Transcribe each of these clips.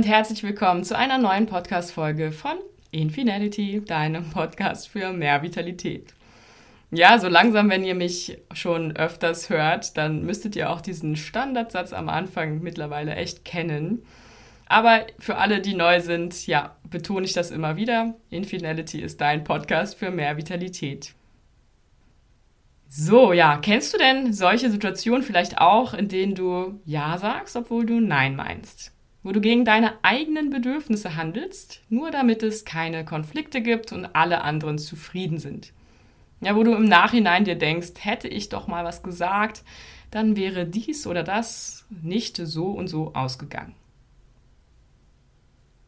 und herzlich willkommen zu einer neuen Podcast-Folge von Infinality, deinem Podcast für mehr Vitalität. Ja, so langsam, wenn ihr mich schon öfters hört, dann müsstet ihr auch diesen Standardsatz am Anfang mittlerweile echt kennen. Aber für alle, die neu sind, ja, betone ich das immer wieder. Infinality ist dein Podcast für mehr Vitalität. So, ja, kennst du denn solche Situationen vielleicht auch, in denen du Ja sagst, obwohl du Nein meinst? Wo du gegen deine eigenen Bedürfnisse handelst, nur damit es keine Konflikte gibt und alle anderen zufrieden sind. Ja, wo du im Nachhinein dir denkst, hätte ich doch mal was gesagt, dann wäre dies oder das nicht so und so ausgegangen.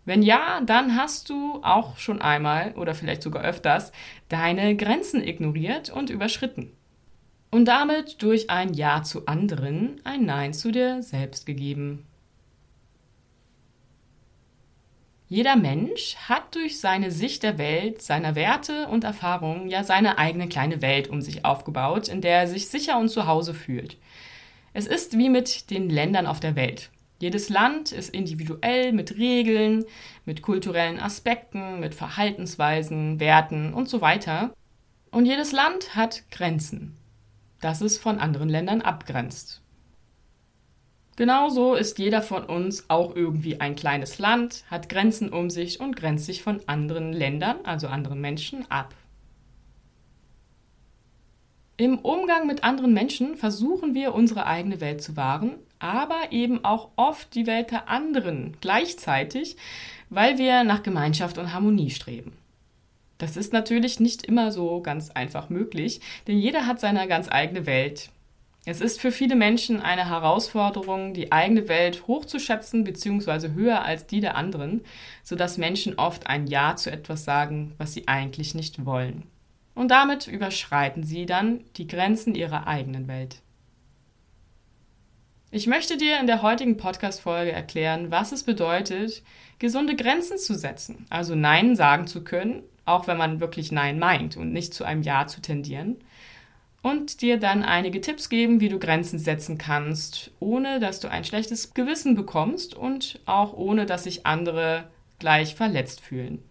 Wenn ja, dann hast du auch schon einmal oder vielleicht sogar öfters deine Grenzen ignoriert und überschritten. Und damit durch ein Ja zu anderen ein Nein zu dir selbst gegeben. Jeder Mensch hat durch seine Sicht der Welt, seiner Werte und Erfahrungen ja seine eigene kleine Welt um sich aufgebaut, in der er sich sicher und zu Hause fühlt. Es ist wie mit den Ländern auf der Welt. Jedes Land ist individuell mit Regeln, mit kulturellen Aspekten, mit Verhaltensweisen, Werten und so weiter. Und jedes Land hat Grenzen, das es von anderen Ländern abgrenzt. Genauso ist jeder von uns auch irgendwie ein kleines Land, hat Grenzen um sich und grenzt sich von anderen Ländern, also anderen Menschen, ab. Im Umgang mit anderen Menschen versuchen wir, unsere eigene Welt zu wahren, aber eben auch oft die Welt der anderen gleichzeitig, weil wir nach Gemeinschaft und Harmonie streben. Das ist natürlich nicht immer so ganz einfach möglich, denn jeder hat seine ganz eigene Welt, es ist für viele Menschen eine Herausforderung, die eigene Welt hochzuschätzen bzw. höher als die der anderen, sodass Menschen oft ein Ja zu etwas sagen, was sie eigentlich nicht wollen. Und damit überschreiten sie dann die Grenzen ihrer eigenen Welt. Ich möchte dir in der heutigen Podcast-Folge erklären, was es bedeutet, gesunde Grenzen zu setzen, also Nein sagen zu können, auch wenn man wirklich Nein meint und nicht zu einem Ja zu tendieren und dir dann einige Tipps geben, wie du Grenzen setzen kannst, ohne dass du ein schlechtes Gewissen bekommst und auch ohne dass sich andere gleich verletzt fühlen.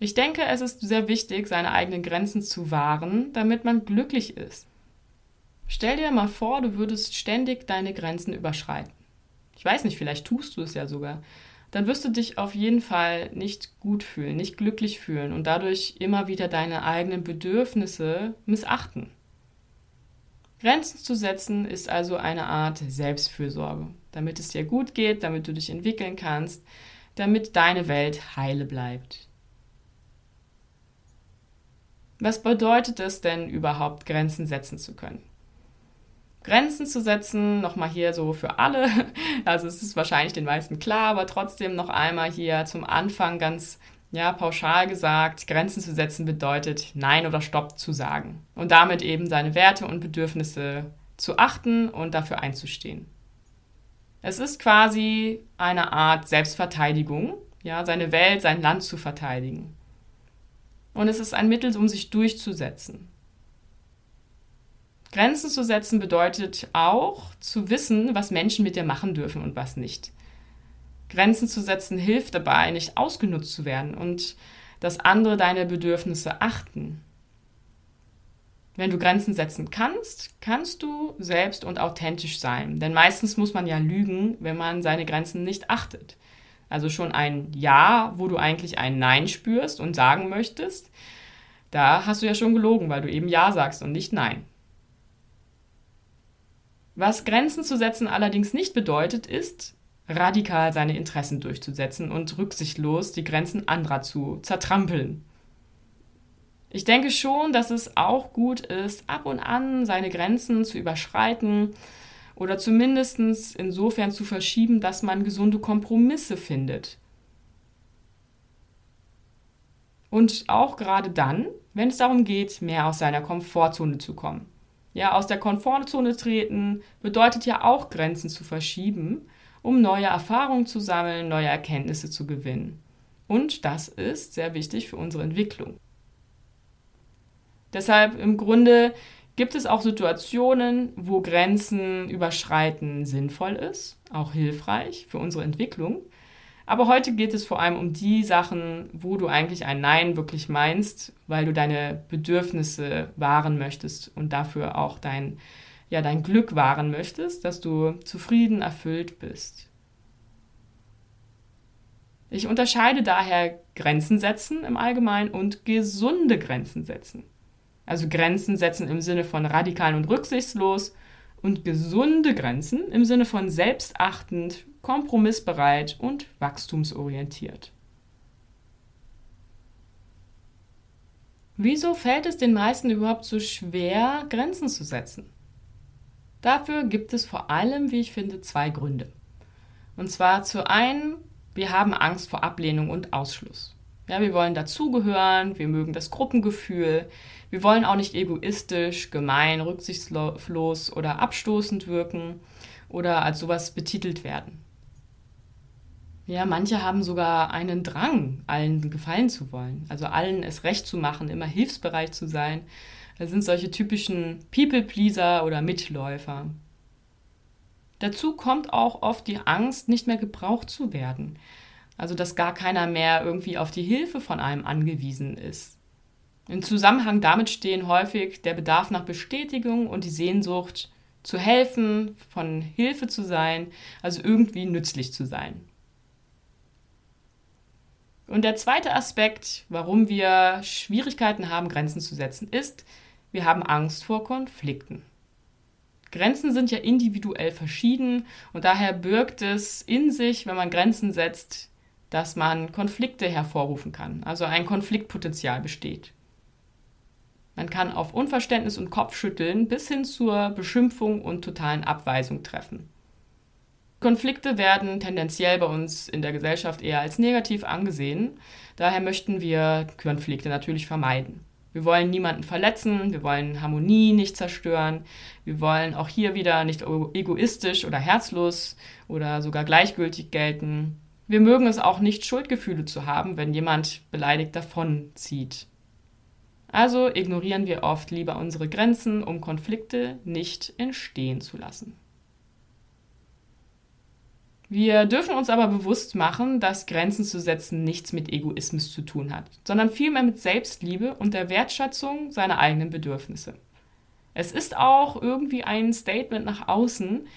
Ich denke, es ist sehr wichtig, seine eigenen Grenzen zu wahren, damit man glücklich ist. Stell dir mal vor, du würdest ständig deine Grenzen überschreiten. Ich weiß nicht, vielleicht tust du es ja sogar dann wirst du dich auf jeden Fall nicht gut fühlen, nicht glücklich fühlen und dadurch immer wieder deine eigenen Bedürfnisse missachten. Grenzen zu setzen ist also eine Art Selbstfürsorge, damit es dir gut geht, damit du dich entwickeln kannst, damit deine Welt heile bleibt. Was bedeutet es denn überhaupt, Grenzen setzen zu können? Grenzen zu setzen. Nochmal hier so für alle. Also es ist wahrscheinlich den meisten klar, aber trotzdem noch einmal hier zum Anfang ganz ja, pauschal gesagt, Grenzen zu setzen bedeutet Nein oder Stopp zu sagen und damit eben seine Werte und Bedürfnisse zu achten und dafür einzustehen. Es ist quasi eine Art Selbstverteidigung, ja, seine Welt, sein Land zu verteidigen. Und es ist ein Mittel, um sich durchzusetzen. Grenzen zu setzen bedeutet auch zu wissen, was Menschen mit dir machen dürfen und was nicht. Grenzen zu setzen hilft dabei, nicht ausgenutzt zu werden und dass andere deine Bedürfnisse achten. Wenn du Grenzen setzen kannst, kannst du selbst und authentisch sein. Denn meistens muss man ja lügen, wenn man seine Grenzen nicht achtet. Also schon ein Ja, wo du eigentlich ein Nein spürst und sagen möchtest, da hast du ja schon gelogen, weil du eben Ja sagst und nicht Nein. Was Grenzen zu setzen allerdings nicht bedeutet, ist, radikal seine Interessen durchzusetzen und rücksichtslos die Grenzen anderer zu zertrampeln. Ich denke schon, dass es auch gut ist, ab und an seine Grenzen zu überschreiten oder zumindest insofern zu verschieben, dass man gesunde Kompromisse findet. Und auch gerade dann, wenn es darum geht, mehr aus seiner Komfortzone zu kommen. Ja, aus der Komfortzone treten bedeutet ja auch Grenzen zu verschieben, um neue Erfahrungen zu sammeln, neue Erkenntnisse zu gewinnen. Und das ist sehr wichtig für unsere Entwicklung. Deshalb im Grunde gibt es auch Situationen, wo Grenzen überschreiten sinnvoll ist, auch hilfreich für unsere Entwicklung. Aber heute geht es vor allem um die Sachen, wo du eigentlich ein Nein wirklich meinst, weil du deine Bedürfnisse wahren möchtest und dafür auch dein, ja, dein Glück wahren möchtest, dass du zufrieden, erfüllt bist. Ich unterscheide daher Grenzen setzen im Allgemeinen und gesunde Grenzen setzen. Also Grenzen setzen im Sinne von radikal und rücksichtslos und gesunde Grenzen im Sinne von selbstachtend, kompromissbereit und wachstumsorientiert. Wieso fällt es den meisten überhaupt so schwer, Grenzen zu setzen? Dafür gibt es vor allem, wie ich finde, zwei Gründe. Und zwar zu einen, wir haben Angst vor Ablehnung und Ausschluss. Ja, wir wollen dazugehören, wir mögen das Gruppengefühl, wir wollen auch nicht egoistisch, gemein, rücksichtslos oder abstoßend wirken oder als sowas betitelt werden. Ja, manche haben sogar einen Drang, allen gefallen zu wollen, also allen es recht zu machen, immer hilfsbereit zu sein. Das sind solche typischen People-Pleaser oder Mitläufer. Dazu kommt auch oft die Angst, nicht mehr gebraucht zu werden. Also, dass gar keiner mehr irgendwie auf die Hilfe von einem angewiesen ist. Im Zusammenhang damit stehen häufig der Bedarf nach Bestätigung und die Sehnsucht zu helfen, von Hilfe zu sein, also irgendwie nützlich zu sein. Und der zweite Aspekt, warum wir Schwierigkeiten haben, Grenzen zu setzen, ist, wir haben Angst vor Konflikten. Grenzen sind ja individuell verschieden und daher birgt es in sich, wenn man Grenzen setzt, dass man Konflikte hervorrufen kann, also ein Konfliktpotenzial besteht. Man kann auf Unverständnis und Kopfschütteln bis hin zur Beschimpfung und totalen Abweisung treffen. Konflikte werden tendenziell bei uns in der Gesellschaft eher als negativ angesehen. Daher möchten wir Konflikte natürlich vermeiden. Wir wollen niemanden verletzen, wir wollen Harmonie nicht zerstören, wir wollen auch hier wieder nicht egoistisch oder herzlos oder sogar gleichgültig gelten. Wir mögen es auch nicht, Schuldgefühle zu haben, wenn jemand beleidigt davonzieht. Also ignorieren wir oft lieber unsere Grenzen, um Konflikte nicht entstehen zu lassen. Wir dürfen uns aber bewusst machen, dass Grenzen zu setzen nichts mit Egoismus zu tun hat, sondern vielmehr mit Selbstliebe und der Wertschätzung seiner eigenen Bedürfnisse. Es ist auch irgendwie ein Statement nach außen,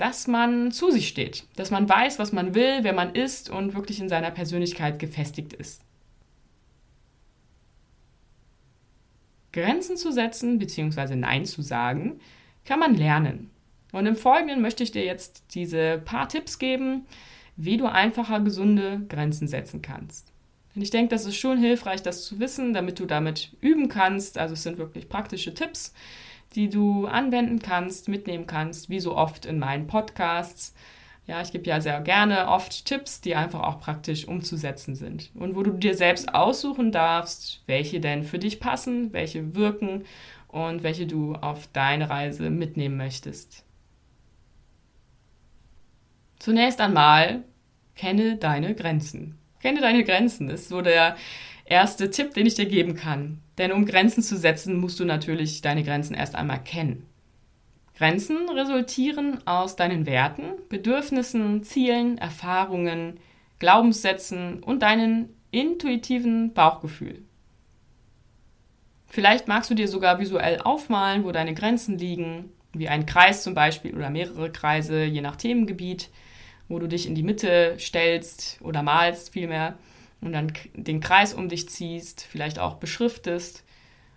dass man zu sich steht, dass man weiß, was man will, wer man ist und wirklich in seiner Persönlichkeit gefestigt ist. Grenzen zu setzen bzw. Nein zu sagen, kann man lernen. Und im Folgenden möchte ich dir jetzt diese paar Tipps geben, wie du einfacher gesunde Grenzen setzen kannst. Denn ich denke, das ist schon hilfreich, das zu wissen, damit du damit üben kannst. Also es sind wirklich praktische Tipps, die du anwenden kannst, mitnehmen kannst, wie so oft in meinen Podcasts. Ja, ich gebe ja sehr gerne oft Tipps, die einfach auch praktisch umzusetzen sind und wo du dir selbst aussuchen darfst, welche denn für dich passen, welche wirken und welche du auf deine Reise mitnehmen möchtest. Zunächst einmal kenne deine Grenzen. Kenne deine Grenzen ist so der erste Tipp, den ich dir geben kann. Denn um Grenzen zu setzen, musst du natürlich deine Grenzen erst einmal kennen. Grenzen resultieren aus deinen Werten, Bedürfnissen, Zielen, Erfahrungen, Glaubenssätzen und deinem intuitiven Bauchgefühl. Vielleicht magst du dir sogar visuell aufmalen, wo deine Grenzen liegen, wie ein Kreis zum Beispiel oder mehrere Kreise, je nach Themengebiet, wo du dich in die Mitte stellst oder malst vielmehr und dann den Kreis um dich ziehst, vielleicht auch beschriftest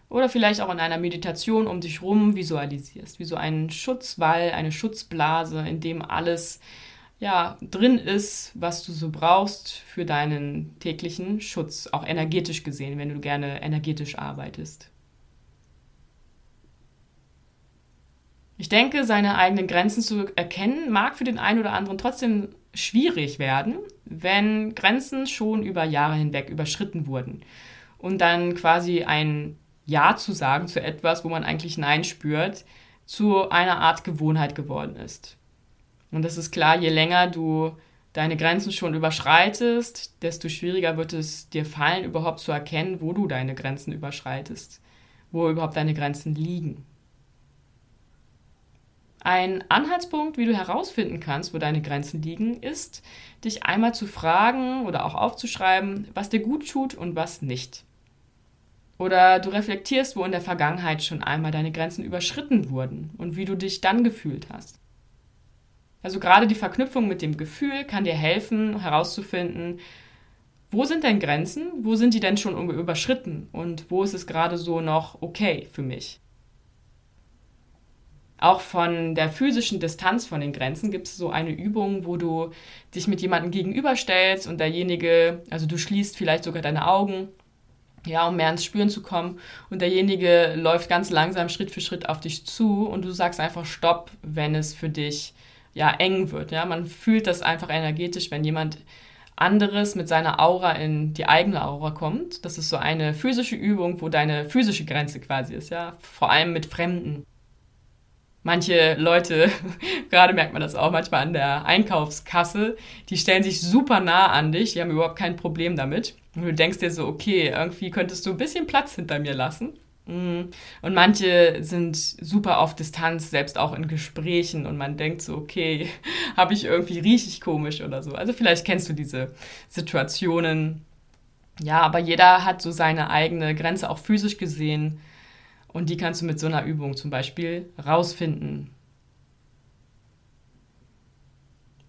oder vielleicht auch in einer Meditation um dich rum visualisierst, wie so einen Schutzwall, eine Schutzblase, in dem alles ja, drin ist, was du so brauchst für deinen täglichen Schutz, auch energetisch gesehen, wenn du gerne energetisch arbeitest. Ich denke, seine eigenen Grenzen zu erkennen, mag für den einen oder anderen trotzdem schwierig werden, wenn Grenzen schon über Jahre hinweg überschritten wurden. Und dann quasi ein Ja zu sagen zu etwas, wo man eigentlich Nein spürt, zu einer Art Gewohnheit geworden ist. Und das ist klar, je länger du deine Grenzen schon überschreitest, desto schwieriger wird es dir fallen, überhaupt zu erkennen, wo du deine Grenzen überschreitest, wo überhaupt deine Grenzen liegen. Ein Anhaltspunkt, wie du herausfinden kannst, wo deine Grenzen liegen, ist, dich einmal zu fragen oder auch aufzuschreiben, was dir gut tut und was nicht. Oder du reflektierst, wo in der Vergangenheit schon einmal deine Grenzen überschritten wurden und wie du dich dann gefühlt hast. Also gerade die Verknüpfung mit dem Gefühl kann dir helfen, herauszufinden, wo sind denn Grenzen, wo sind die denn schon überschritten und wo ist es gerade so noch okay für mich. Auch von der physischen Distanz von den Grenzen gibt es so eine Übung, wo du dich mit jemandem gegenüberstellst und derjenige, also du schließt vielleicht sogar deine Augen, ja, um mehr ins Spüren zu kommen und derjenige läuft ganz langsam Schritt für Schritt auf dich zu und du sagst einfach Stopp, wenn es für dich ja eng wird. Ja, man fühlt das einfach energetisch, wenn jemand anderes mit seiner Aura in die eigene Aura kommt. Das ist so eine physische Übung, wo deine physische Grenze quasi ist, ja, vor allem mit Fremden. Manche Leute, gerade merkt man das auch manchmal an der Einkaufskasse, die stellen sich super nah an dich, die haben überhaupt kein Problem damit. Und du denkst dir so, okay, irgendwie könntest du ein bisschen Platz hinter mir lassen. Mhm. Und manche sind super auf Distanz, selbst auch in Gesprächen und man denkt so, okay, habe ich irgendwie riechig komisch oder so. Also vielleicht kennst du diese Situationen. Ja, aber jeder hat so seine eigene Grenze auch physisch gesehen und die kannst du mit so einer Übung zum Beispiel rausfinden.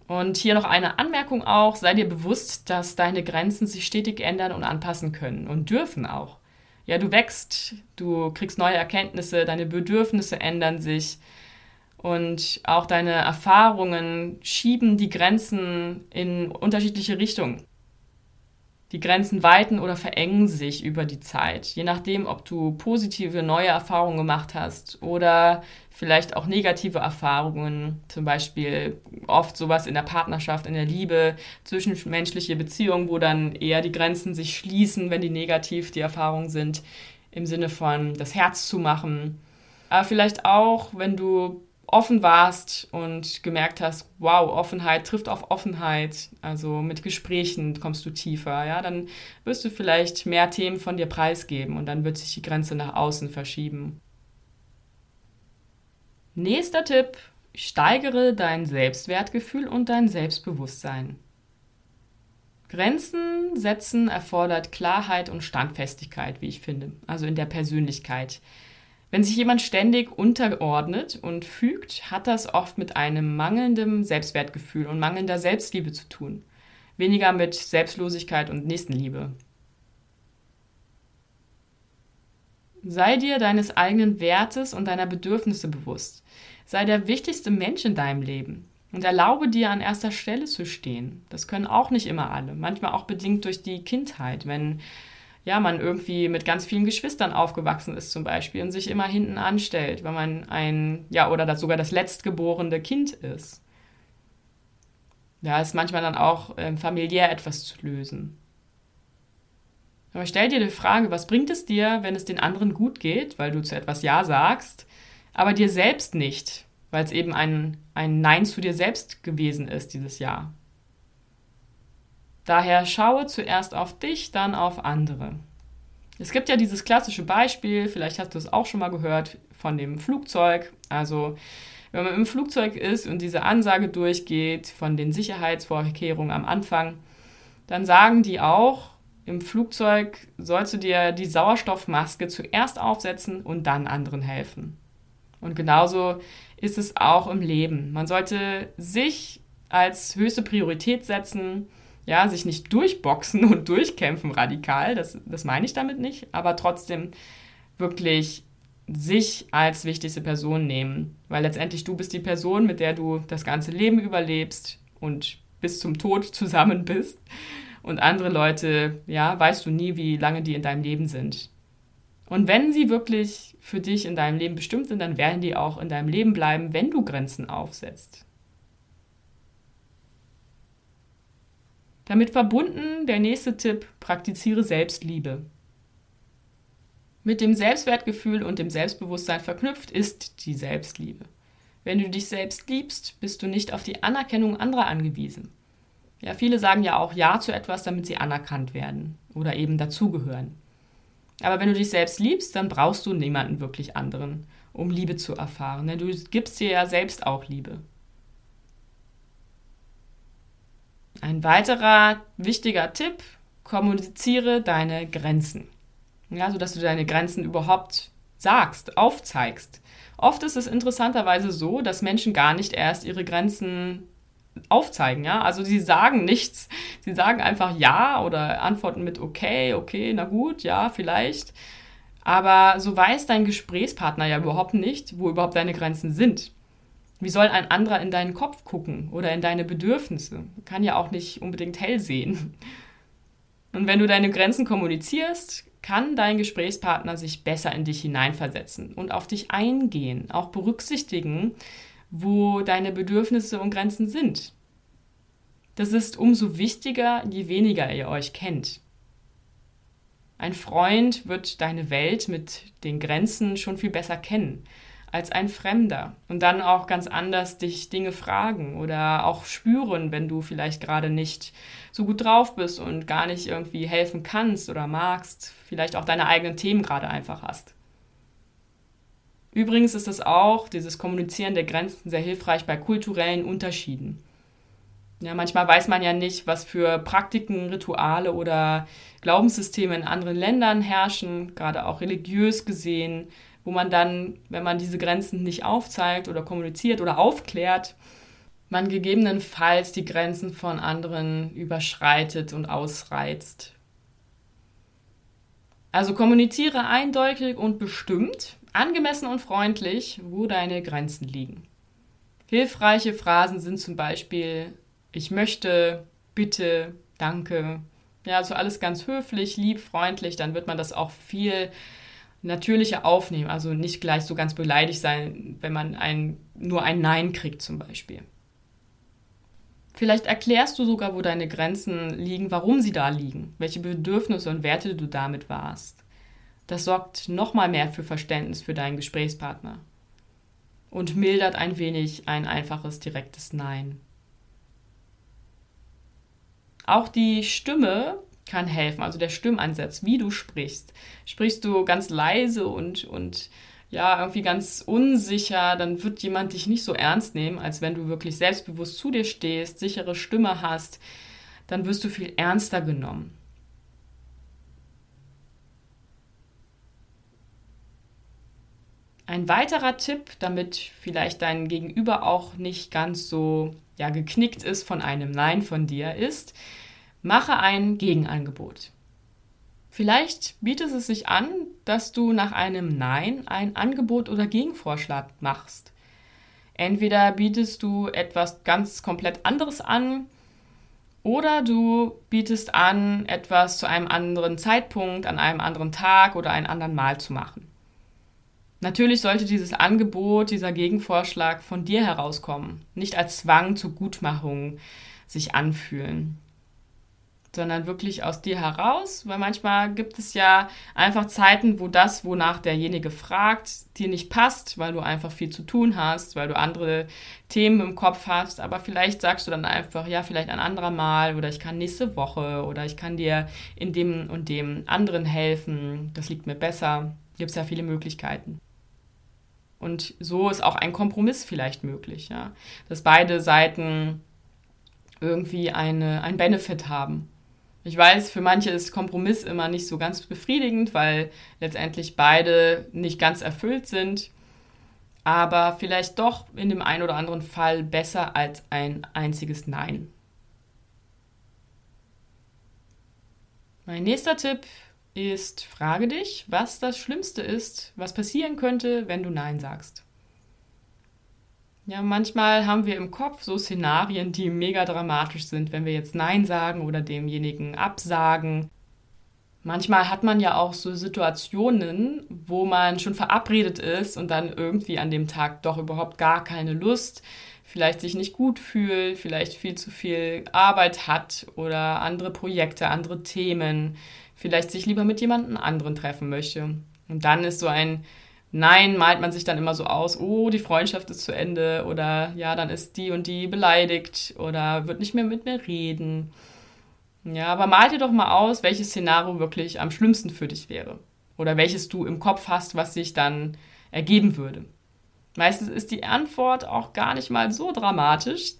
Und hier noch eine Anmerkung auch, sei dir bewusst, dass deine Grenzen sich stetig ändern und anpassen können und dürfen auch ja, du wächst, du kriegst neue Erkenntnisse, deine Bedürfnisse ändern sich und auch deine Erfahrungen schieben die Grenzen in unterschiedliche Richtungen. Die Grenzen weiten oder verengen sich über die Zeit, je nachdem, ob du positive neue Erfahrungen gemacht hast oder vielleicht auch negative Erfahrungen, zum Beispiel oft sowas in der Partnerschaft, in der Liebe, zwischenmenschliche Beziehungen, wo dann eher die Grenzen sich schließen, wenn die negativ die Erfahrungen sind, im Sinne von das Herz zu machen. Aber vielleicht auch, wenn du offen warst und gemerkt hast, wow, Offenheit trifft auf Offenheit, also mit Gesprächen kommst du tiefer, ja, dann wirst du vielleicht mehr Themen von dir preisgeben und dann wird sich die Grenze nach außen verschieben. Nächster Tipp, steigere dein Selbstwertgefühl und dein Selbstbewusstsein. Grenzen setzen erfordert Klarheit und Standfestigkeit, wie ich finde, also in der Persönlichkeit. Wenn sich jemand ständig unterordnet und fügt, hat das oft mit einem mangelnden Selbstwertgefühl und mangelnder Selbstliebe zu tun. Weniger mit Selbstlosigkeit und Nächstenliebe. Sei dir deines eigenen Wertes und deiner Bedürfnisse bewusst. Sei der wichtigste Mensch in deinem Leben und erlaube dir an erster Stelle zu stehen. Das können auch nicht immer alle, manchmal auch bedingt durch die Kindheit, wenn ja, man irgendwie mit ganz vielen Geschwistern aufgewachsen ist zum Beispiel und sich immer hinten anstellt, wenn man ein, ja, oder das sogar das letztgeborene Kind ist. Da ist manchmal dann auch äh, familiär etwas zu lösen. Aber stell dir die Frage, was bringt es dir, wenn es den anderen gut geht, weil du zu etwas Ja sagst, aber dir selbst nicht, weil es eben ein, ein Nein zu dir selbst gewesen ist, dieses Ja. Daher schaue zuerst auf dich, dann auf andere. Es gibt ja dieses klassische Beispiel, vielleicht hast du es auch schon mal gehört, von dem Flugzeug. Also wenn man im Flugzeug ist und diese Ansage durchgeht von den Sicherheitsvorkehrungen am Anfang, dann sagen die auch, im Flugzeug sollst du dir die Sauerstoffmaske zuerst aufsetzen und dann anderen helfen. Und genauso ist es auch im Leben. Man sollte sich als höchste Priorität setzen, ja, sich nicht durchboxen und durchkämpfen radikal, das, das meine ich damit nicht, aber trotzdem wirklich sich als wichtigste Person nehmen, weil letztendlich du bist die Person, mit der du das ganze Leben überlebst und bis zum Tod zusammen bist. Und andere Leute, ja, weißt du nie, wie lange die in deinem Leben sind. Und wenn sie wirklich für dich in deinem Leben bestimmt sind, dann werden die auch in deinem Leben bleiben, wenn du Grenzen aufsetzt. Damit verbunden der nächste Tipp, praktiziere Selbstliebe. Mit dem Selbstwertgefühl und dem Selbstbewusstsein verknüpft ist die Selbstliebe. Wenn du dich selbst liebst, bist du nicht auf die Anerkennung anderer angewiesen. Ja, viele sagen ja auch Ja zu etwas, damit sie anerkannt werden oder eben dazugehören. Aber wenn du dich selbst liebst, dann brauchst du niemanden wirklich anderen. um Liebe zu erfahren. Denn du gibst dir ja selbst auch Liebe. Ein weiterer wichtiger Tipp, kommuniziere deine Grenzen. Ja, sodass du deine Grenzen überhaupt sagst, aufzeigst. Oft ist es interessanterweise so, dass Menschen gar nicht erst ihre Grenzen aufzeigen, ja. Also sie sagen nichts. Sie sagen einfach ja oder antworten mit okay, okay, na gut, ja, vielleicht. Aber so weiß dein Gesprächspartner ja überhaupt nicht, wo überhaupt deine Grenzen sind. Wie soll ein anderer in deinen Kopf gucken oder in deine Bedürfnisse? Kann ja auch nicht unbedingt hell sehen. Und wenn du deine Grenzen kommunizierst, kann dein Gesprächspartner sich besser in dich hineinversetzen und auf dich eingehen, auch berücksichtigen, wo deine Bedürfnisse und Grenzen sind. Das ist umso wichtiger, je weniger ihr euch kennt. Ein Freund wird deine Welt mit den Grenzen schon viel besser kennen als ein Fremder und dann auch ganz anders dich Dinge fragen oder auch spüren, wenn du vielleicht gerade nicht so gut drauf bist und gar nicht irgendwie helfen kannst oder magst, vielleicht auch deine eigenen Themen gerade einfach hast. Übrigens ist es auch, dieses Kommunizieren der Grenzen, sehr hilfreich bei kulturellen Unterschieden. Ja, manchmal weiß man ja nicht, was für Praktiken, Rituale oder Glaubenssysteme in anderen Ländern herrschen, gerade auch religiös gesehen, wo man dann, wenn man diese Grenzen nicht aufzeigt oder kommuniziert oder aufklärt, man gegebenenfalls die Grenzen von anderen überschreitet und ausreizt. Also kommuniziere eindeutig und bestimmt, angemessen und freundlich, wo deine Grenzen liegen. Hilfreiche Phrasen sind zum Beispiel ich möchte, bitte, danke. Ja, also alles ganz höflich, lieb, freundlich, dann wird man das auch viel natürlicher aufnehmen. Also nicht gleich so ganz beleidigt sein, wenn man ein, nur ein Nein kriegt zum Beispiel. Vielleicht erklärst du sogar, wo deine Grenzen liegen, warum sie da liegen, welche Bedürfnisse und Werte du damit warst. Das sorgt nochmal mehr für Verständnis für deinen Gesprächspartner und mildert ein wenig ein einfaches, direktes Nein. Auch die Stimme kann helfen, also der Stimmansatz, wie du sprichst. Sprichst du ganz leise und, und ja, irgendwie ganz unsicher, dann wird jemand dich nicht so ernst nehmen, als wenn du wirklich selbstbewusst zu dir stehst, sichere Stimme hast, dann wirst du viel ernster genommen. Ein weiterer Tipp, damit vielleicht dein Gegenüber auch nicht ganz so ja, geknickt ist von einem Nein von dir, ist, mache ein Gegenangebot. Vielleicht bietet es sich an, dass du nach einem Nein ein Angebot oder Gegenvorschlag machst. Entweder bietest du etwas ganz komplett anderes an oder du bietest an, etwas zu einem anderen Zeitpunkt, an einem anderen Tag oder einem anderen Mal zu machen. Natürlich sollte dieses Angebot, dieser Gegenvorschlag von dir herauskommen, nicht als Zwang zur Gutmachung sich anfühlen, sondern wirklich aus dir heraus, weil manchmal gibt es ja einfach Zeiten, wo das, wonach derjenige fragt, dir nicht passt, weil du einfach viel zu tun hast, weil du andere Themen im Kopf hast, aber vielleicht sagst du dann einfach, ja, vielleicht ein anderer Mal oder ich kann nächste Woche oder ich kann dir in dem und dem anderen helfen, das liegt mir besser. Gibt es ja viele Möglichkeiten. Und so ist auch ein Kompromiss vielleicht möglich, ja. Dass beide Seiten irgendwie eine, ein Benefit haben. Ich weiß, für manche ist Kompromiss immer nicht so ganz befriedigend, weil letztendlich beide nicht ganz erfüllt sind. Aber vielleicht doch in dem einen oder anderen Fall besser als ein einziges Nein. Mein nächster Tipp ist, frage dich, was das Schlimmste ist, was passieren könnte, wenn du Nein sagst. Ja, manchmal haben wir im Kopf so Szenarien, die mega dramatisch sind, wenn wir jetzt Nein sagen oder demjenigen absagen. Manchmal hat man ja auch so Situationen, wo man schon verabredet ist und dann irgendwie an dem Tag doch überhaupt gar keine Lust, vielleicht sich nicht gut fühlt, vielleicht viel zu viel Arbeit hat oder andere Projekte, andere Themen vielleicht sich lieber mit jemandem anderen treffen möchte. Und dann ist so ein Nein, malt man sich dann immer so aus, oh, die Freundschaft ist zu Ende oder ja, dann ist die und die beleidigt oder wird nicht mehr mit mir reden. Ja, aber mal dir doch mal aus, welches Szenario wirklich am schlimmsten für dich wäre oder welches du im Kopf hast, was sich dann ergeben würde. Meistens ist die Antwort auch gar nicht mal so dramatisch,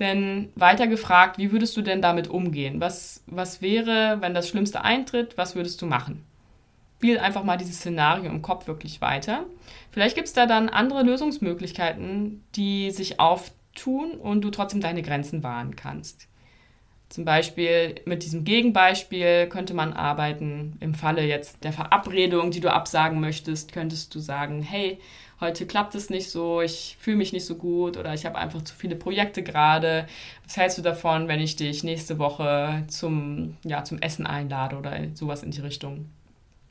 denn weiter gefragt, wie würdest du denn damit umgehen? Was, was wäre, wenn das Schlimmste eintritt? Was würdest du machen? Spiel einfach mal dieses Szenario im Kopf wirklich weiter. Vielleicht gibt es da dann andere Lösungsmöglichkeiten, die sich auftun und du trotzdem deine Grenzen wahren kannst. Zum Beispiel mit diesem Gegenbeispiel könnte man arbeiten. Im Falle jetzt der Verabredung, die du absagen möchtest, könntest du sagen, hey, heute klappt es nicht so, ich fühle mich nicht so gut oder ich habe einfach zu viele Projekte gerade. Was hältst du davon, wenn ich dich nächste Woche zum, ja, zum Essen einlade oder sowas in die Richtung?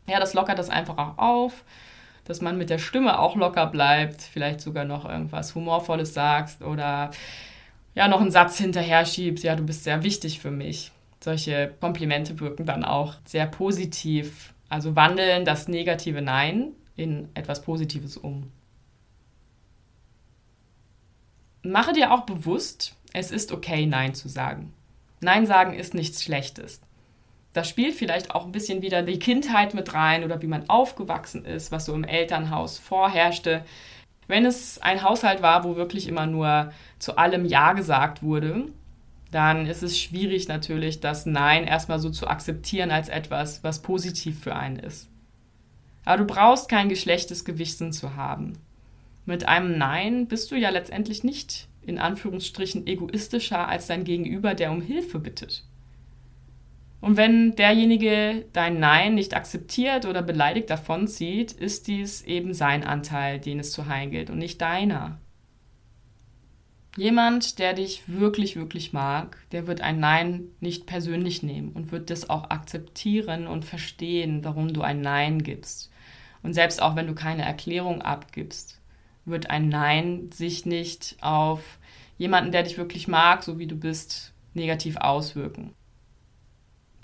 Ja, das lockert das einfach auch auf, dass man mit der Stimme auch locker bleibt, vielleicht sogar noch irgendwas Humorvolles sagst oder ja, noch einen Satz hinterher schiebst, ja, du bist sehr wichtig für mich. Solche Komplimente wirken dann auch sehr positiv. Also wandeln das negative Nein in etwas Positives um. Mache dir auch bewusst, es ist okay, Nein zu sagen. Nein sagen ist nichts Schlechtes. Da spielt vielleicht auch ein bisschen wieder die Kindheit mit rein oder wie man aufgewachsen ist, was so im Elternhaus vorherrschte. Wenn es ein Haushalt war, wo wirklich immer nur zu allem Ja gesagt wurde, dann ist es schwierig natürlich, das Nein erstmal so zu akzeptieren als etwas, was positiv für einen ist. Aber du brauchst kein geschlechtes Gewissen zu haben. Mit einem Nein bist du ja letztendlich nicht in Anführungsstrichen egoistischer als dein Gegenüber, der um Hilfe bittet. Und wenn derjenige dein Nein nicht akzeptiert oder beleidigt davonzieht, ist dies eben sein Anteil, den es zu heilen gilt und nicht deiner. Jemand, der dich wirklich, wirklich mag, der wird ein Nein nicht persönlich nehmen und wird das auch akzeptieren und verstehen, warum du ein Nein gibst. Und selbst auch wenn du keine Erklärung abgibst wird ein Nein sich nicht auf jemanden, der dich wirklich mag, so wie du bist, negativ auswirken.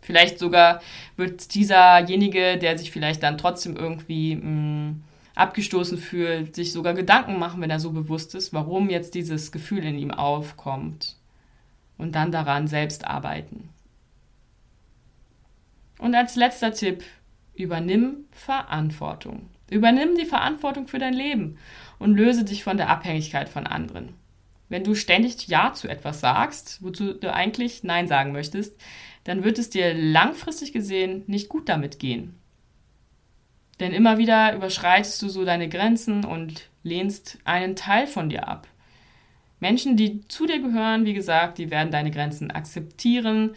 Vielleicht sogar wird dieserjenige, der sich vielleicht dann trotzdem irgendwie mh, mm, abgestoßen fühlt, sich sogar Gedanken machen, wenn er so bewusst ist, warum jetzt dieses Gefühl in ihm aufkommt. Und dann daran selbst arbeiten. Und als letzter Tipp, übernimm Verantwortung. Übernimm die Verantwortung für dein Leben und löse dich von der Abhängigkeit von anderen. Wenn du ständig Ja zu etwas sagst, wozu du eigentlich Nein sagen möchtest, dann wird es dir langfristig gesehen nicht gut damit gehen. Denn immer wieder überschreitest du so deine Grenzen und lehnst einen Teil von dir ab. Menschen, die zu dir gehören, wie gesagt, die werden deine Grenzen akzeptieren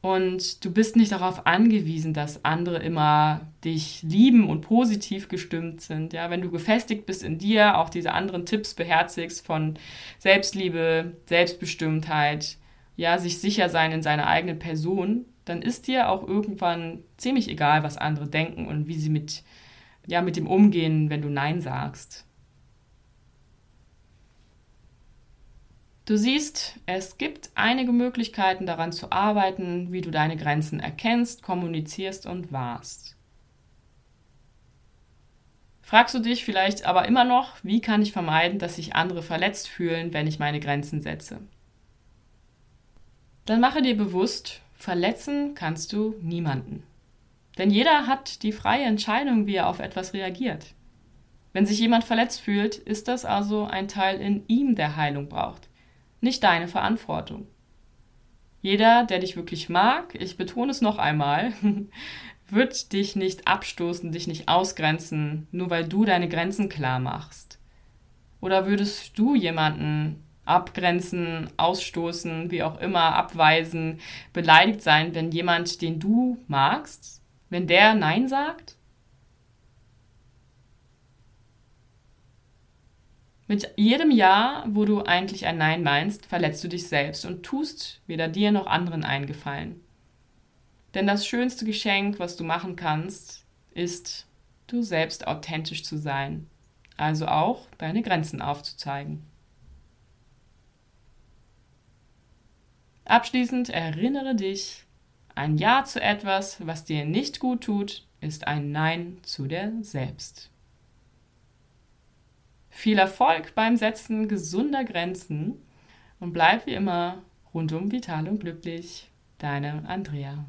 und du bist nicht darauf angewiesen, dass andere immer dich lieben und positiv gestimmt sind. Ja, wenn du gefestigt bist in dir, auch diese anderen Tipps beherzigst von Selbstliebe, Selbstbestimmtheit, ja, sich sicher sein in seiner eigenen Person, dann ist dir auch irgendwann ziemlich egal, was andere denken und wie sie mit, ja, mit dem umgehen, wenn du Nein sagst. Du siehst, es gibt einige Möglichkeiten daran zu arbeiten, wie du deine Grenzen erkennst, kommunizierst und wahrst. Fragst du dich vielleicht aber immer noch, wie kann ich vermeiden, dass sich andere verletzt fühlen, wenn ich meine Grenzen setze? Dann mache dir bewusst, verletzen kannst du niemanden. Denn jeder hat die freie Entscheidung, wie er auf etwas reagiert. Wenn sich jemand verletzt fühlt, ist das also ein Teil in ihm, der Heilung braucht nicht deine Verantwortung. Jeder, der dich wirklich mag, ich betone es noch einmal, wird dich nicht abstoßen, dich nicht ausgrenzen, nur weil du deine Grenzen klar machst. Oder würdest du jemanden abgrenzen, ausstoßen, wie auch immer, abweisen, beleidigt sein, wenn jemand, den du magst, wenn der Nein sagt? Mit jedem Ja, wo du eigentlich ein Nein meinst, verletzt du dich selbst und tust weder dir noch anderen einen Gefallen. Denn das schönste Geschenk, was du machen kannst, ist, du selbst authentisch zu sein, also auch deine Grenzen aufzuzeigen. Abschließend erinnere dich, ein Ja zu etwas, was dir nicht gut tut, ist ein Nein zu dir selbst. Viel Erfolg beim Setzen gesunder Grenzen und bleib wie immer rundum vital und glücklich. Deine Andrea.